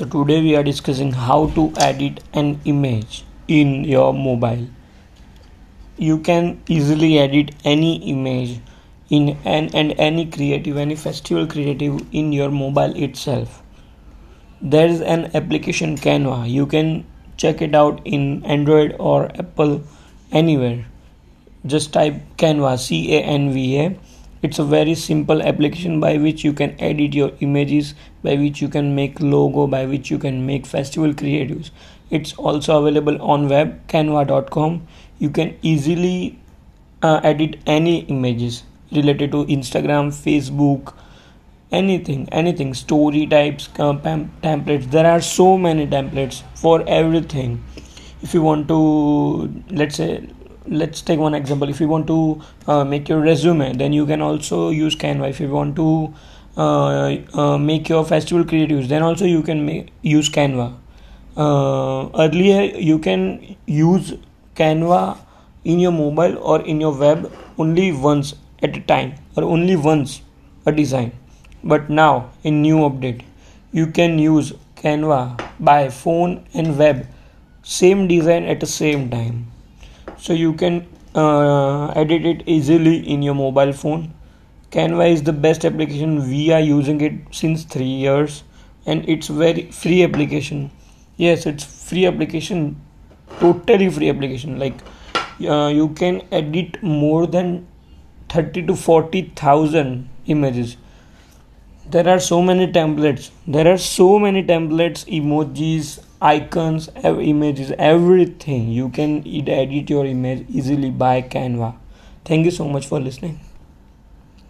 So today we are discussing how to edit an image in your mobile. You can easily edit any image in an and any creative any festival creative in your mobile itself. There is an application Canva. You can check it out in Android or Apple anywhere. Just type Canva C A N V A it's a very simple application by which you can edit your images by which you can make logo by which you can make festival creatives. It's also available on web canva.com you can easily uh, edit any images related to instagram facebook anything anything story types uh, templates. There are so many templates for everything. If you want to let's say let's take one example. If you want to uh, make your resume then you can also use canva. If you want to uh, uh, make your festival creatives then also you can make, use canva. Uh, earlier you can use canva in your mobile or in your web only once at a time or only once a design. But now in new update you can use canva by phone and web. Same design at the same time so you can uh, edit it easily in your mobile phone. Canva is the best application. We are using it since 3 years and it's very free application. Yes it's free application. Totally free application. Like uh, you can edit more than 30 to 40000 images. There are so many templates. There are so many templates emojis icons images everything. You can edit your image easily by canva. Thank you so much for listening